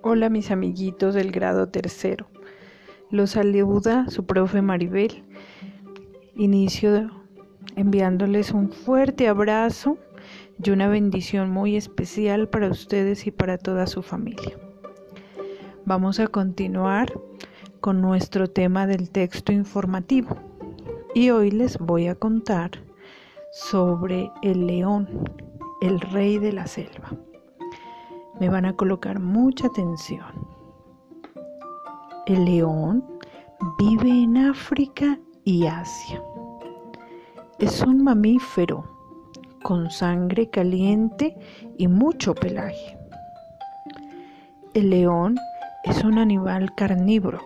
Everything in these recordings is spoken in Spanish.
Hola mis amiguitos del grado tercero. Los saluda su profe Maribel. Inicio enviándoles un fuerte abrazo y una bendición muy especial para ustedes y para toda su familia. Vamos a continuar con nuestro tema del texto informativo y hoy les voy a contar sobre el león, el rey de la selva me van a colocar mucha atención. El león vive en África y Asia. Es un mamífero con sangre caliente y mucho pelaje. El león es un animal carnívoro,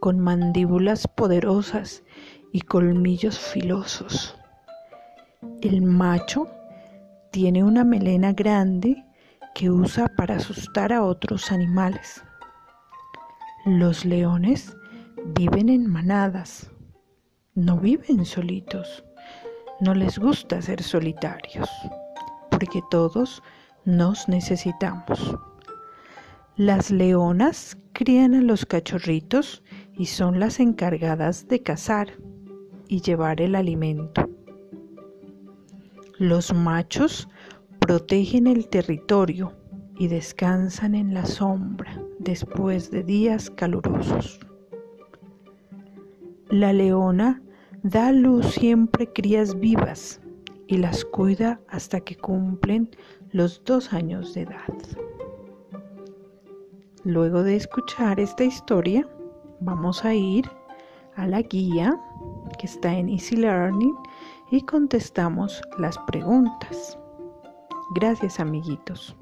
con mandíbulas poderosas y colmillos filosos. El macho tiene una melena grande que usa para asustar a otros animales. Los leones viven en manadas, no viven solitos, no les gusta ser solitarios, porque todos nos necesitamos. Las leonas crían a los cachorritos y son las encargadas de cazar y llevar el alimento. Los machos protegen el territorio y descansan en la sombra después de días calurosos. La leona da a luz siempre crías vivas y las cuida hasta que cumplen los dos años de edad. Luego de escuchar esta historia, vamos a ir a la guía que está en Easy Learning y contestamos las preguntas. Gracias amiguitos.